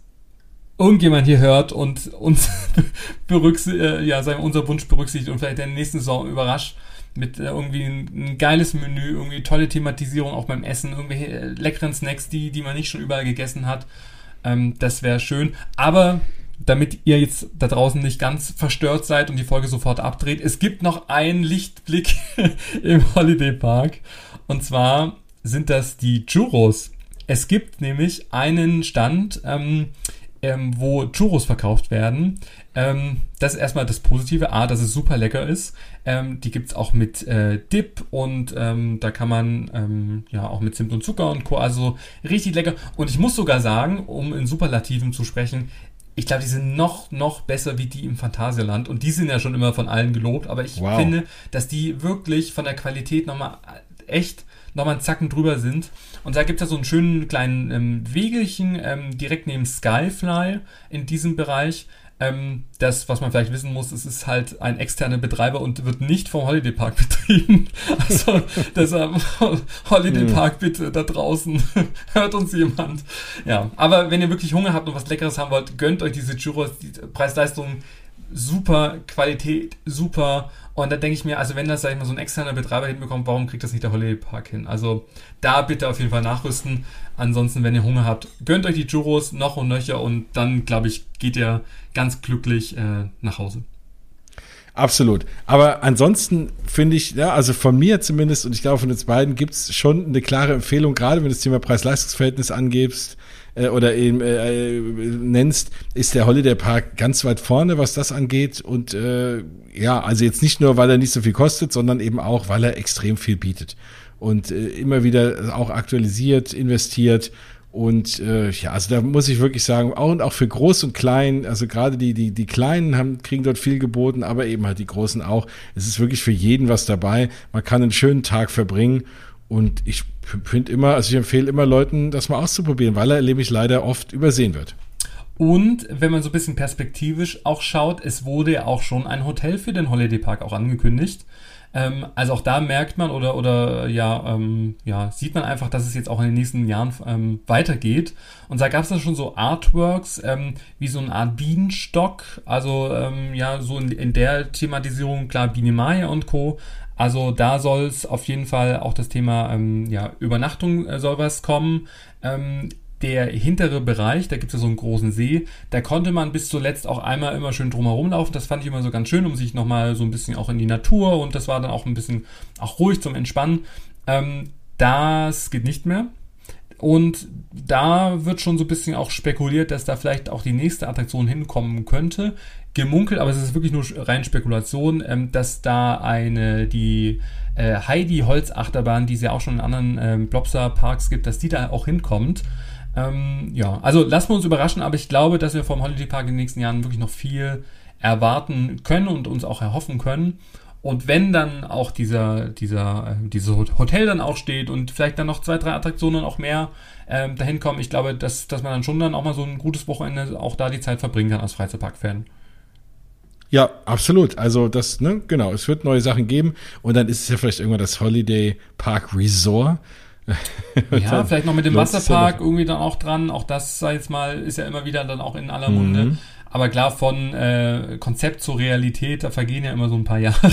irgendjemand hier hört und uns *laughs* berücksichtigt, äh, ja, sagen, unser Wunsch berücksichtigt und vielleicht in der nächsten Saison überrascht mit äh, irgendwie ein, ein, geiles Menü, irgendwie tolle Thematisierung auch beim Essen, irgendwelche äh, leckeren Snacks, die, die man nicht schon überall gegessen hat. Ähm, das wäre schön. Aber damit ihr jetzt da draußen nicht ganz verstört seid und die Folge sofort abdreht, es gibt noch einen Lichtblick *laughs* im Holiday Park. Und zwar sind das die Churros. Es gibt nämlich einen Stand, ähm, ähm, wo Churros verkauft werden. Ähm, das ist erstmal das Positive. A, dass es super lecker ist. Ähm, die es auch mit äh, Dip und ähm, da kann man ähm, ja auch mit Zimt und Zucker und Co. Also richtig lecker. Und ich muss sogar sagen, um in Superlativen zu sprechen, ich glaube, die sind noch, noch besser wie die im Phantasialand. Und die sind ja schon immer von allen gelobt. Aber ich wow. finde, dass die wirklich von der Qualität nochmal echt nochmal einen Zacken drüber sind. Und da gibt es ja so einen schönen kleinen ähm, Wegelchen ähm, direkt neben Skyfly in diesem Bereich. Ähm, das, was man vielleicht wissen muss, es ist halt ein externer Betreiber und wird nicht vom Holiday Park *laughs* betrieben. Also deshalb *laughs* Holiday hm. Park bitte da draußen. *laughs* Hört uns jemand. Ja, aber wenn ihr wirklich Hunger habt und was Leckeres haben wollt, gönnt euch diese Churros. Die Preis-Leistung super, Qualität super. Und da denke ich mir, also wenn das, sag ich mal, so ein externer Betreiber hinbekommt, warum kriegt das nicht der Holiday Park hin? Also da bitte auf jeden Fall nachrüsten. Ansonsten, wenn ihr Hunger habt, gönnt euch die Churros noch und nöcher und dann, glaube ich, geht ihr ganz glücklich äh, nach Hause. Absolut. Aber ansonsten finde ich, ja, also von mir zumindest und ich glaube von uns beiden gibt es schon eine klare Empfehlung, gerade wenn du das Thema Preis-Leistungs-Verhältnis angibst äh, oder eben äh, nennst, ist der Holiday Park ganz weit vorne, was das angeht. Und äh, ja, also jetzt nicht nur, weil er nicht so viel kostet, sondern eben auch, weil er extrem viel bietet und äh, immer wieder auch aktualisiert, investiert und äh, ja, also da muss ich wirklich sagen, auch und auch für groß und klein, also gerade die, die, die Kleinen haben, kriegen dort viel geboten, aber eben halt die Großen auch. Es ist wirklich für jeden was dabei. Man kann einen schönen Tag verbringen. Und ich finde immer, also ich empfehle immer Leuten, das mal auszuprobieren, weil er nämlich leider oft übersehen wird. Und wenn man so ein bisschen perspektivisch auch schaut, es wurde ja auch schon ein Hotel für den Holiday Park auch angekündigt. Ähm, also auch da merkt man oder, oder ja, ähm, ja, sieht man einfach, dass es jetzt auch in den nächsten Jahren ähm, weitergeht. Und da gab es dann schon so Artworks, ähm, wie so eine Art Bienenstock, also ähm, ja, so in, in der Thematisierung, klar, Biene Maya und Co. Also da soll es auf jeden Fall auch das Thema ähm, ja, Übernachtung äh, soll was kommen. Ähm, der hintere Bereich, da gibt es ja so einen großen See, da konnte man bis zuletzt auch einmal immer schön drumherum laufen. Das fand ich immer so ganz schön, um sich nochmal so ein bisschen auch in die Natur und das war dann auch ein bisschen auch ruhig zum Entspannen. Ähm, das geht nicht mehr. Und da wird schon so ein bisschen auch spekuliert, dass da vielleicht auch die nächste Attraktion hinkommen könnte. Gemunkelt, aber es ist wirklich nur rein Spekulation, ähm, dass da eine, die äh, Heidi Holz Achterbahn, die es ja auch schon in anderen ähm, Blobster Parks gibt, dass die da auch hinkommt. Ähm, ja, also lassen wir uns überraschen, aber ich glaube, dass wir vom Holiday Park in den nächsten Jahren wirklich noch viel erwarten können und uns auch erhoffen können. Und wenn dann auch dieser, dieser, äh, dieses Hotel dann auch steht und vielleicht dann noch zwei, drei Attraktionen auch mehr ähm, dahin kommen, ich glaube, dass, dass man dann schon dann auch mal so ein gutes Wochenende auch da die Zeit verbringen kann als Freizeitpark-Fan. Ja, absolut. Also das, ne, genau, es wird neue Sachen geben und dann ist es ja vielleicht irgendwann das Holiday Park Resort *laughs* ja, vielleicht noch mit dem Wasserpark irgendwie dann auch dran. Auch das, sag ich jetzt mal, ist ja immer wieder dann auch in aller Munde. Mhm. Aber klar, von äh, Konzept zur Realität, da vergehen ja immer so ein paar *laughs* Jahre.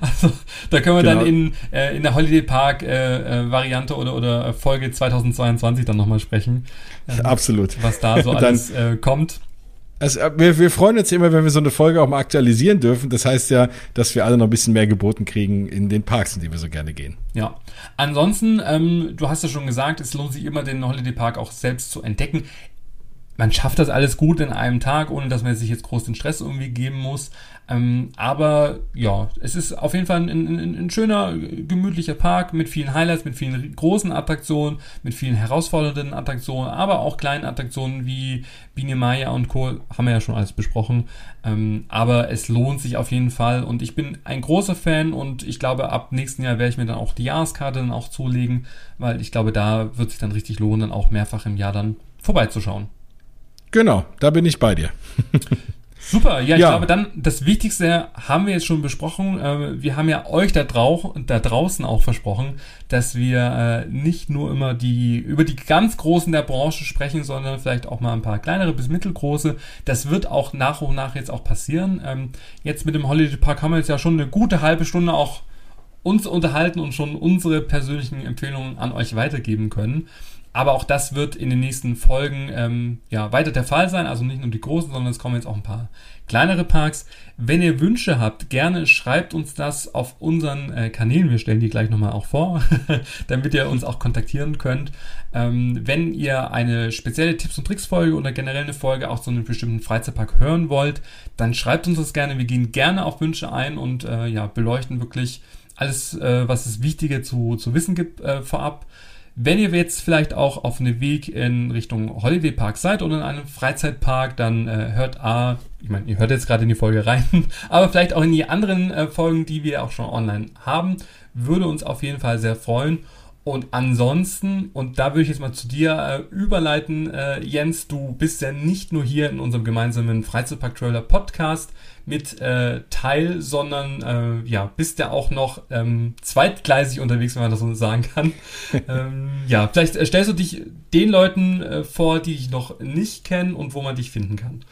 also da können wir genau. dann in, äh, in der Holiday Park äh, äh, Variante oder, oder Folge 2022 dann nochmal sprechen. Ähm, Absolut. Was da so *laughs* alles äh, kommt. Also, wir, wir freuen uns immer, wenn wir so eine Folge auch mal aktualisieren dürfen. Das heißt ja, dass wir alle noch ein bisschen mehr geboten kriegen in den Parks, in die wir so gerne gehen. Ja. Ansonsten, ähm, du hast ja schon gesagt, es lohnt sich immer, den Holiday Park auch selbst zu entdecken man schafft das alles gut in einem Tag, ohne dass man sich jetzt groß den Stress irgendwie geben muss. Ähm, aber ja, es ist auf jeden Fall ein, ein, ein, schöner, gemütlicher Park mit vielen Highlights, mit vielen großen Attraktionen, mit vielen herausfordernden Attraktionen, aber auch kleinen Attraktionen wie Biene Maya und Co. haben wir ja schon alles besprochen. Ähm, aber es lohnt sich auf jeden Fall und ich bin ein großer Fan und ich glaube, ab nächsten Jahr werde ich mir dann auch die Jahreskarte dann auch zulegen, weil ich glaube, da wird sich dann richtig lohnen, dann auch mehrfach im Jahr dann vorbeizuschauen. Genau, da bin ich bei dir. *laughs* Super, ja, ich ja. glaube dann, das Wichtigste haben wir jetzt schon besprochen. Äh, wir haben ja euch da, drau da draußen auch versprochen, dass wir äh, nicht nur immer die, über die ganz Großen der Branche sprechen, sondern vielleicht auch mal ein paar kleinere bis mittelgroße. Das wird auch nach und nach jetzt auch passieren. Ähm, jetzt mit dem Holiday Park haben wir jetzt ja schon eine gute halbe Stunde auch uns unterhalten und schon unsere persönlichen Empfehlungen an euch weitergeben können. Aber auch das wird in den nächsten Folgen ähm, ja, weiter der Fall sein. Also nicht nur die großen, sondern es kommen jetzt auch ein paar kleinere Parks. Wenn ihr Wünsche habt, gerne schreibt uns das auf unseren äh, Kanälen. Wir stellen die gleich nochmal auch vor, *laughs* damit ihr uns auch kontaktieren könnt. Ähm, wenn ihr eine spezielle Tipps- und Tricks-Folge oder generell eine Folge auch zu einem bestimmten Freizeitpark hören wollt, dann schreibt uns das gerne. Wir gehen gerne auf Wünsche ein und äh, ja, beleuchten wirklich alles, äh, was es Wichtige zu, zu wissen gibt äh, vorab. Wenn ihr jetzt vielleicht auch auf einem Weg in Richtung Holiday Park seid oder in einem Freizeitpark, dann äh, hört A, ich meine, ihr hört jetzt gerade in die Folge rein, *laughs* aber vielleicht auch in die anderen äh, Folgen, die wir auch schon online haben, würde uns auf jeden Fall sehr freuen. Und ansonsten, und da würde ich jetzt mal zu dir äh, überleiten, äh, Jens, du bist ja nicht nur hier in unserem gemeinsamen Freizeitpark-Trailer Podcast mit äh, Teil, sondern äh, ja, bist ja auch noch ähm, zweitgleisig unterwegs, wenn man das so sagen kann. *laughs* ähm, ja, vielleicht äh, stellst du dich den Leuten äh, vor, die dich noch nicht kennen und wo man dich finden kann.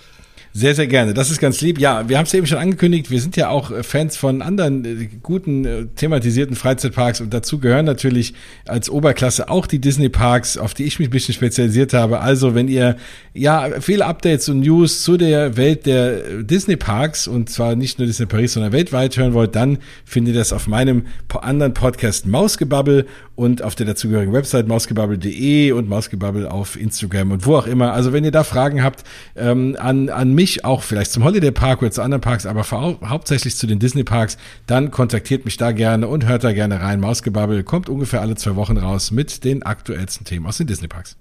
Sehr, sehr gerne. Das ist ganz lieb. Ja, wir haben es eben schon angekündigt. Wir sind ja auch äh, Fans von anderen äh, guten äh, thematisierten Freizeitparks und dazu gehören natürlich als Oberklasse auch die Disney Parks, auf die ich mich ein bisschen spezialisiert habe. Also, wenn ihr ja viele Updates und News zu der Welt der Disney Parks und zwar nicht nur Disney Paris, sondern weltweit hören wollt, dann findet ihr das auf meinem anderen Podcast Mausgebabbel und auf der dazugehörigen Website mausgebabbel.de und Mausgebabbel auf Instagram und wo auch immer. Also, wenn ihr da Fragen habt ähm, an, an mich, auch vielleicht zum Holiday Park oder zu anderen Parks, aber hauptsächlich zu den Disney Parks, dann kontaktiert mich da gerne und hört da gerne rein. Mausgebabbel kommt ungefähr alle zwei Wochen raus mit den aktuellsten Themen aus den Disney Parks.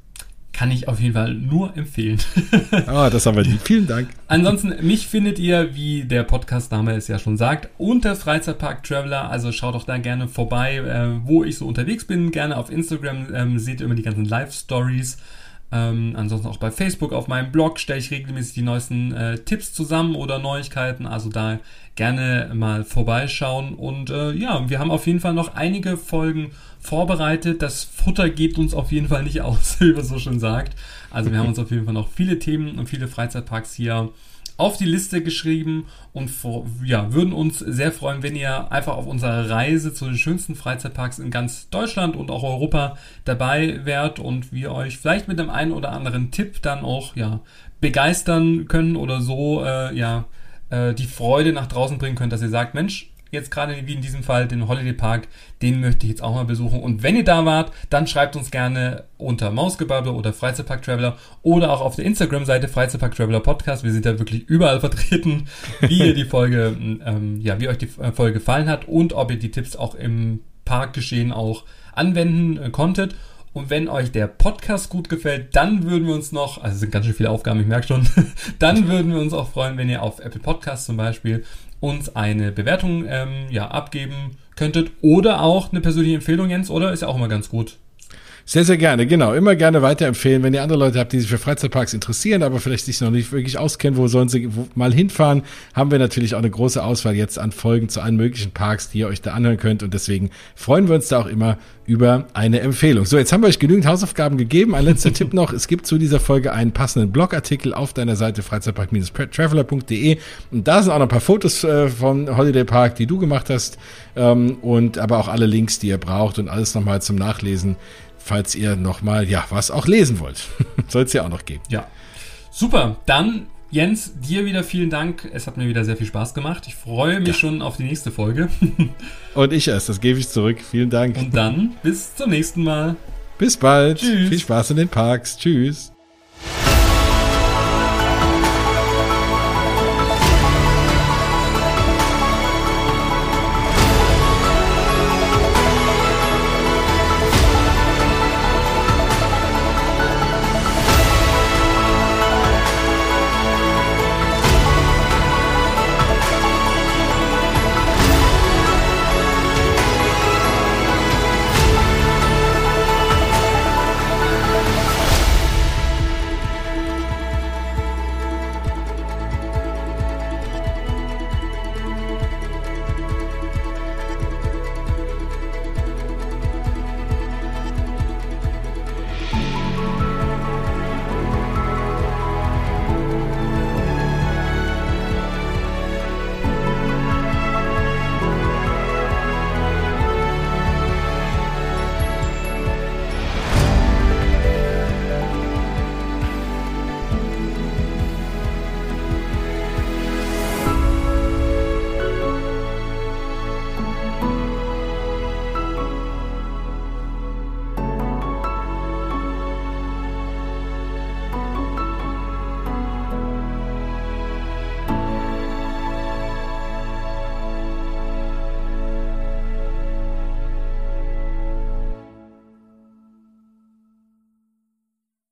Kann ich auf jeden Fall nur empfehlen. *laughs* Ah, oh, das haben wir lieb. Vielen Dank. Ansonsten, mich findet ihr, wie der Podcast-Name es ja schon sagt, unter Freizeitpark Traveler. Also schaut doch da gerne vorbei, äh, wo ich so unterwegs bin. Gerne auf Instagram ähm, seht ihr immer die ganzen Live-Stories. Ähm, ansonsten auch bei Facebook auf meinem Blog stelle ich regelmäßig die neuesten äh, Tipps zusammen oder Neuigkeiten. Also da gerne mal vorbeischauen. Und äh, ja, wir haben auf jeden Fall noch einige Folgen vorbereitet. Das Futter geht uns auf jeden Fall nicht *laughs* aus, wie man so schon sagt. Also wir haben uns auf jeden Fall noch viele Themen und viele Freizeitparks hier auf die Liste geschrieben und vor, ja, würden uns sehr freuen, wenn ihr einfach auf unserer Reise zu den schönsten Freizeitparks in ganz Deutschland und auch Europa dabei wärt und wir euch vielleicht mit dem einen oder anderen Tipp dann auch ja, begeistern können oder so äh, ja, äh, die Freude nach draußen bringen könnt, dass ihr sagt, Mensch, jetzt gerade wie in diesem Fall den Holiday Park, den möchte ich jetzt auch mal besuchen. Und wenn ihr da wart, dann schreibt uns gerne unter Mausgebabbel oder Freizeitpark Traveler oder auch auf der Instagram-Seite Freizeitpark Traveler Podcast. Wir sind da wirklich überall *laughs* vertreten, wie ihr die Folge, ähm, ja, wie euch die äh, Folge gefallen hat und ob ihr die Tipps auch im Parkgeschehen auch anwenden äh, konntet. Und wenn euch der Podcast gut gefällt, dann würden wir uns noch, also es sind ganz schön viele Aufgaben, ich merke schon, *laughs* dann würden wir uns auch freuen, wenn ihr auf Apple Podcasts zum Beispiel uns eine Bewertung ähm, ja, abgeben könntet oder auch eine persönliche Empfehlung, Jens, oder? Ist ja auch immer ganz gut. Sehr, sehr gerne, genau. Immer gerne weiterempfehlen, wenn ihr andere Leute habt, die sich für Freizeitparks interessieren, aber vielleicht sich noch nicht wirklich auskennen, wo sollen sie mal hinfahren, haben wir natürlich auch eine große Auswahl jetzt an Folgen zu allen möglichen Parks, die ihr euch da anhören könnt und deswegen freuen wir uns da auch immer über eine Empfehlung. So, jetzt haben wir euch genügend Hausaufgaben gegeben. Ein letzter *laughs* Tipp noch. Es gibt zu dieser Folge einen passenden Blogartikel auf deiner Seite freizeitpark-traveler.de und da sind auch noch ein paar Fotos äh, von Holiday Park, die du gemacht hast ähm, und aber auch alle Links, die ihr braucht und alles nochmal zum Nachlesen falls ihr nochmal, ja, was auch lesen wollt. *laughs* Soll es ja auch noch geben. Ja. Super. Dann, Jens, dir wieder vielen Dank. Es hat mir wieder sehr viel Spaß gemacht. Ich freue mich ja. schon auf die nächste Folge. *laughs* Und ich erst, das gebe ich zurück. Vielen Dank. Und dann bis zum nächsten Mal. Bis bald. Tschüss. Viel Spaß in den Parks. Tschüss.